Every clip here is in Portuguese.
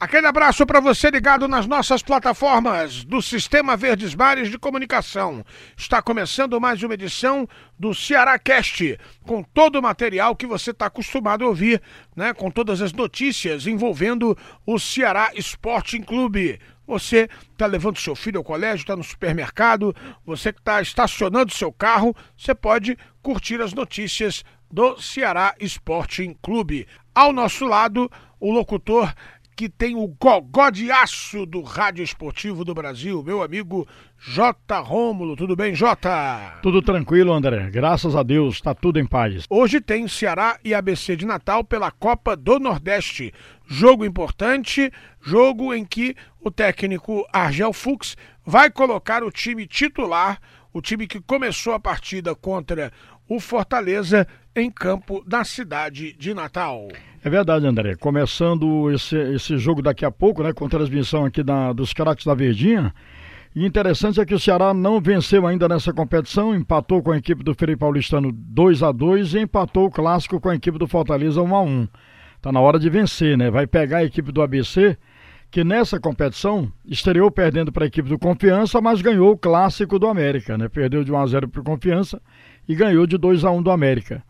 Aquele abraço para você ligado nas nossas plataformas do Sistema Verdes Mares de Comunicação. Está começando mais uma edição do Ceará Cast, com todo o material que você está acostumado a ouvir, né? com todas as notícias envolvendo o Ceará Sporting Clube. Você está levando seu filho ao colégio, está no supermercado, você que está estacionando seu carro, você pode curtir as notícias do Ceará Sporting Clube. Ao nosso lado, o locutor que tem o gogó de aço do Rádio Esportivo do Brasil, meu amigo J. Rômulo. Tudo bem, J? Tudo tranquilo, André. Graças a Deus, está tudo em paz. Hoje tem Ceará e ABC de Natal pela Copa do Nordeste. Jogo importante, jogo em que o técnico Argel Fux vai colocar o time titular, o time que começou a partida contra o Fortaleza em campo da cidade de Natal. É verdade, André. Começando esse, esse jogo daqui a pouco, né, com transmissão aqui da, dos Crates da Verdinha. E interessante é que o Ceará não venceu ainda nessa competição, empatou com a equipe do Frei Paulistano 2 a 2 e empatou o clássico com a equipe do Fortaleza 1 a 1. Tá na hora de vencer, né? Vai pegar a equipe do ABC, que nessa competição estreou perdendo para a equipe do Confiança, mas ganhou o clássico do América, né? Perdeu de 1 a 0 para o Confiança e ganhou de 2 a 1 do América.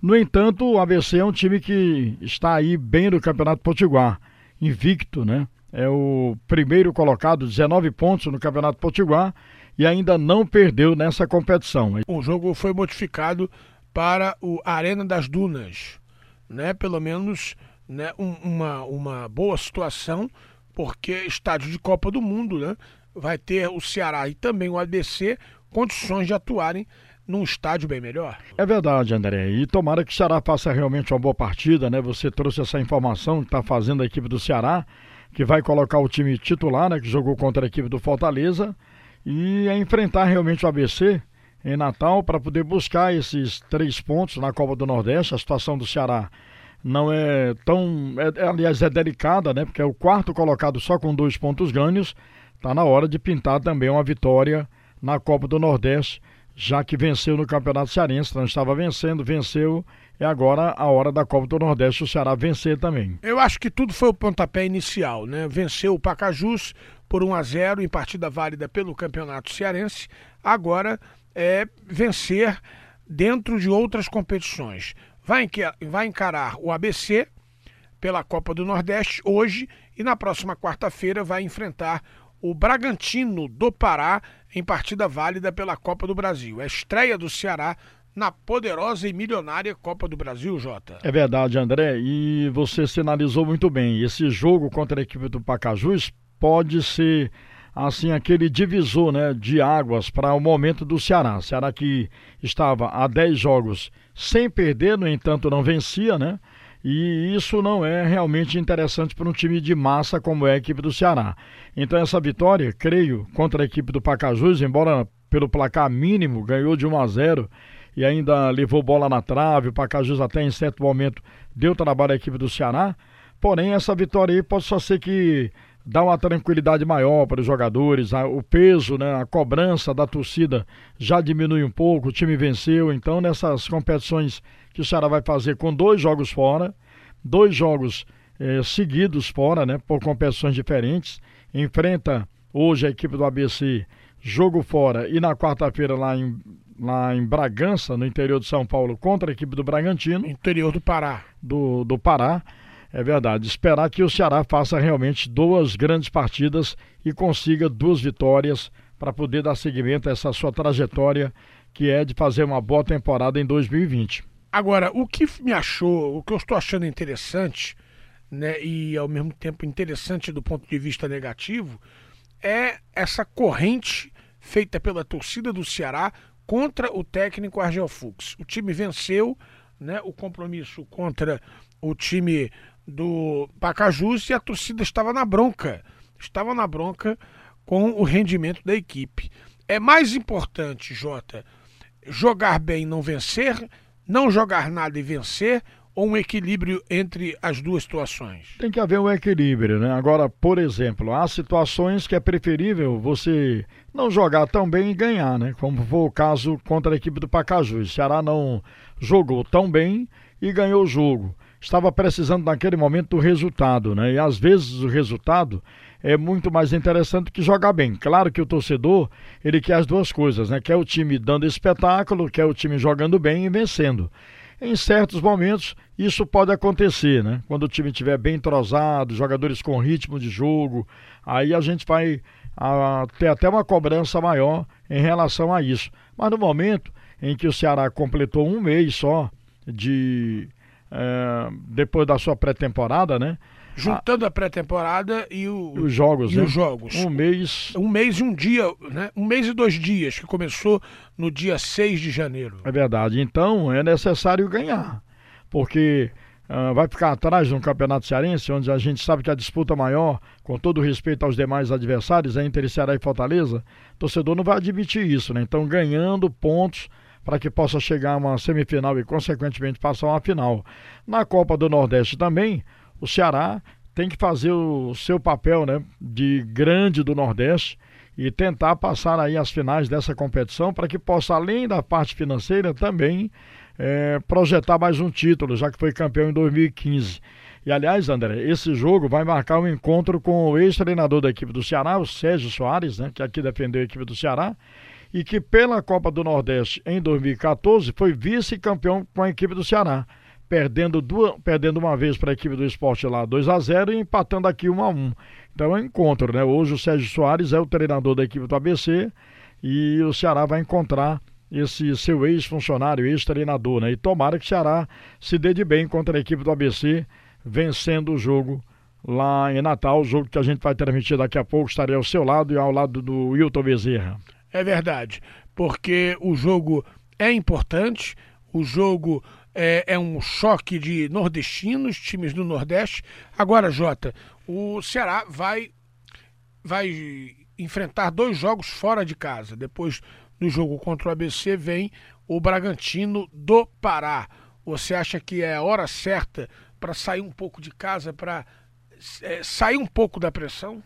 No entanto, o ABC é um time que está aí bem no Campeonato Potiguar, invicto, né? É o primeiro colocado, 19 pontos no Campeonato Potiguar e ainda não perdeu nessa competição. O jogo foi modificado para o Arena das Dunas, né? Pelo menos né, um, uma, uma boa situação, porque estádio de Copa do Mundo, né? Vai ter o Ceará e também o ABC condições de atuarem num estádio bem melhor. É verdade, André. E tomara que o Ceará faça realmente uma boa partida, né? Você trouxe essa informação que está fazendo a equipe do Ceará, que vai colocar o time titular, né? Que jogou contra a equipe do Fortaleza e a enfrentar realmente o ABC em Natal para poder buscar esses três pontos na Copa do Nordeste. A situação do Ceará não é tão. É, é, aliás, é delicada, né? Porque é o quarto colocado só com dois pontos ganhos. Está na hora de pintar também uma vitória na Copa do Nordeste já que venceu no Campeonato Cearense, não estava vencendo, venceu, é agora a hora da Copa do Nordeste o Ceará vencer também. Eu acho que tudo foi o pontapé inicial, né? Venceu o Pacajus por 1 a 0 em partida válida pelo Campeonato Cearense. Agora é vencer dentro de outras competições. Vai, vai encarar o ABC pela Copa do Nordeste hoje e na próxima quarta-feira vai enfrentar o Bragantino do Pará em partida válida pela Copa do Brasil. É a estreia do Ceará na poderosa e milionária Copa do Brasil, Jota. É verdade, André, e você sinalizou muito bem. Esse jogo contra a equipe do Pacajus pode ser assim aquele divisor, né, de águas para o momento do Ceará. Ceará que estava há 10 jogos sem perder, no entanto não vencia, né? E isso não é realmente interessante para um time de massa como é a equipe do Ceará. Então essa vitória, creio, contra a equipe do Pacajus, embora pelo placar mínimo ganhou de 1 a 0 e ainda levou bola na trave, o Pacajus até em certo momento deu trabalho à equipe do Ceará. Porém, essa vitória aí pode só ser que dá uma tranquilidade maior para os jogadores, o peso, né, a cobrança da torcida já diminui um pouco, o time venceu, então nessas competições que o Ceará vai fazer com dois jogos fora, dois jogos eh, seguidos fora, né, por competições diferentes. Enfrenta hoje a equipe do ABC, jogo fora, e na quarta-feira lá em, lá em Bragança, no interior de São Paulo, contra a equipe do Bragantino. Interior do Pará. Do, do Pará. É verdade. Esperar que o Ceará faça realmente duas grandes partidas e consiga duas vitórias para poder dar seguimento a essa sua trajetória, que é de fazer uma boa temporada em 2020. Agora, o que me achou, o que eu estou achando interessante, né, e ao mesmo tempo interessante do ponto de vista negativo, é essa corrente feita pela torcida do Ceará contra o técnico Argel Fux. O time venceu né, o compromisso contra o time do Pacajus e a torcida estava na bronca. Estava na bronca com o rendimento da equipe. É mais importante, Jota, jogar bem e não vencer não jogar nada e vencer, ou um equilíbrio entre as duas situações? Tem que haver um equilíbrio, né? Agora, por exemplo, há situações que é preferível você não jogar tão bem e ganhar, né? Como foi o caso contra a equipe do Pacaju. O Ceará não jogou tão bem e ganhou o jogo. Estava precisando naquele momento do resultado, né? E às vezes o resultado é muito mais interessante que jogar bem. Claro que o torcedor, ele quer as duas coisas, né? Quer o time dando espetáculo, quer o time jogando bem e vencendo. Em certos momentos, isso pode acontecer, né? Quando o time estiver bem entrosado, jogadores com ritmo de jogo, aí a gente vai a, ter até uma cobrança maior em relação a isso. Mas no momento em que o Ceará completou um mês só de. É, depois da sua pré-temporada, né? Juntando a, a pré-temporada e, o, os jogos, e né? os jogos. Um mês. Um mês e um dia, né? Um mês e dois dias, que começou no dia 6 de janeiro. É verdade. Então é necessário ganhar. Porque uh, vai ficar atrás no Campeonato Cearense, onde a gente sabe que a disputa maior, com todo respeito aos demais adversários, é entre Ceará e Fortaleza. O torcedor não vai admitir isso, né? Então, ganhando pontos para que possa chegar a uma semifinal e, consequentemente, passar uma final. Na Copa do Nordeste também, o Ceará tem que fazer o seu papel né, de grande do Nordeste e tentar passar aí as finais dessa competição para que possa, além da parte financeira, também é, projetar mais um título, já que foi campeão em 2015. E aliás, André, esse jogo vai marcar um encontro com o ex-treinador da equipe do Ceará, o Sérgio Soares, né, que aqui defendeu a equipe do Ceará, e que pela Copa do Nordeste em 2014 foi vice-campeão com a equipe do Ceará perdendo, duas, perdendo uma vez para a equipe do esporte lá 2 a 0 e empatando aqui 1 a 1 Então é um encontro, né? Hoje o Sérgio Soares é o treinador da equipe do ABC e o Ceará vai encontrar esse seu ex-funcionário, ex-treinador, né? E tomara que o Ceará se dê de bem contra a equipe do ABC, vencendo o jogo lá em Natal, o jogo que a gente vai transmitir daqui a pouco, estarei ao seu lado e ao lado do Wilton Bezerra. É verdade, porque o jogo é importante, o jogo é, é, um choque de nordestinos, times do Nordeste. Agora, Jota, o Ceará vai, vai enfrentar dois jogos fora de casa. Depois do jogo contra o ABC vem o Bragantino do Pará. Você acha que é a hora certa para sair um pouco de casa, para é, sair um pouco da pressão?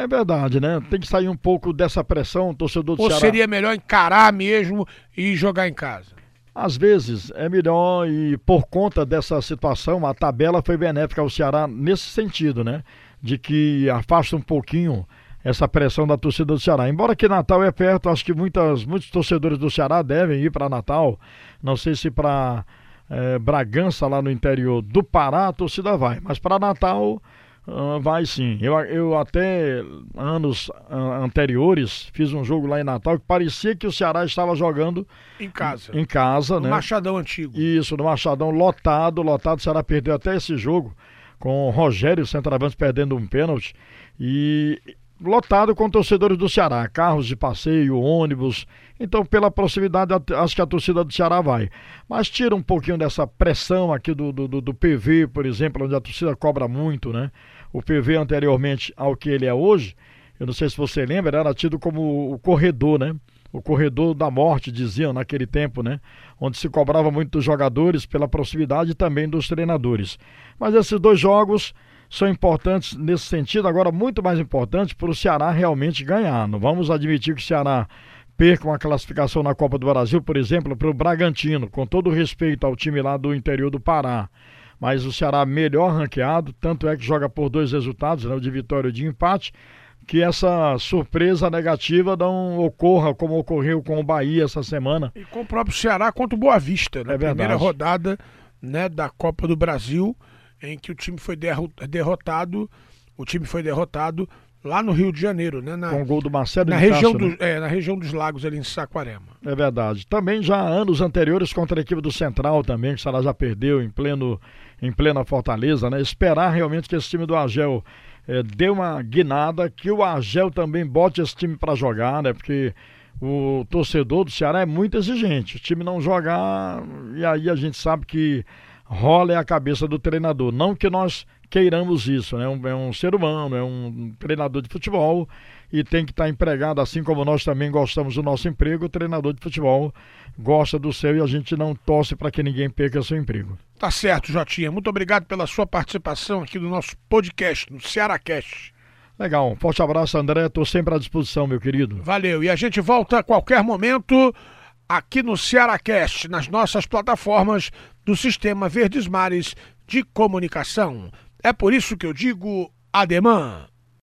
É verdade, né? Tem que sair um pouco dessa pressão, torcedor do Ou Ceará. seria melhor encarar mesmo e jogar em casa? Às vezes é melhor e por conta dessa situação a tabela foi benéfica ao Ceará nesse sentido, né? De que afasta um pouquinho essa pressão da torcida do Ceará. Embora que Natal é perto, acho que muitas, muitos torcedores do Ceará devem ir para Natal. Não sei se para é, Bragança, lá no interior do Pará, a torcida vai. Mas para Natal Uh, vai sim. Eu, eu até anos uh, anteriores fiz um jogo lá em Natal que parecia que o Ceará estava jogando em casa. Em casa, no né? Machadão antigo. Isso, no Machadão lotado, lotado. O Ceará perdeu até esse jogo com o Rogério, centroavante, perdendo um pênalti. E lotado com torcedores do Ceará, carros de passeio, ônibus. Então, pela proximidade, acho que a torcida do Ceará vai. Mas tira um pouquinho dessa pressão aqui do, do, do PV, por exemplo, onde a torcida cobra muito, né? O PV anteriormente ao que ele é hoje, eu não sei se você lembra, era tido como o corredor, né? O corredor da morte, diziam naquele tempo, né? Onde se cobrava muito dos jogadores pela proximidade e também dos treinadores. Mas esses dois jogos são importantes nesse sentido, agora muito mais importantes para o Ceará realmente ganhar. Não vamos admitir que o Ceará perca uma classificação na Copa do Brasil, por exemplo, para o Bragantino, com todo respeito ao time lá do interior do Pará mas o Ceará melhor ranqueado, tanto é que joga por dois resultados, né, o de vitória e de empate, que essa surpresa negativa não ocorra como ocorreu com o Bahia essa semana. E com o próprio Ceará contra o Boa Vista, na né? é primeira rodada né, da Copa do Brasil, em que o time foi derrotado, o time foi derrotado lá no Rio de Janeiro, né? Na, com o gol do Marcelo na região do, né? é, na região dos lagos ali em Saquarema. É verdade. Também já anos anteriores contra a equipe do Central também, que o Ceará já perdeu em pleno em plena Fortaleza, né? Esperar realmente que esse time do Argel é, dê uma guinada, que o Argel também bote esse time para jogar, né? Porque o torcedor do Ceará é muito exigente. O time não jogar, e aí a gente sabe que rola é a cabeça do treinador. Não que nós queiramos isso, né? Um, é um ser humano, é um treinador de futebol e tem que estar empregado, assim como nós também gostamos do nosso emprego, o treinador de futebol gosta do seu e a gente não torce para que ninguém perca seu emprego. Tá certo, Jotinha. Muito obrigado pela sua participação aqui no nosso podcast, no Ceará Cast. Legal, um forte abraço, André. Estou sempre à disposição, meu querido. Valeu. E a gente volta a qualquer momento aqui no Cearacast, nas nossas plataformas do Sistema Verdes Mares de Comunicação. É por isso que eu digo ademã.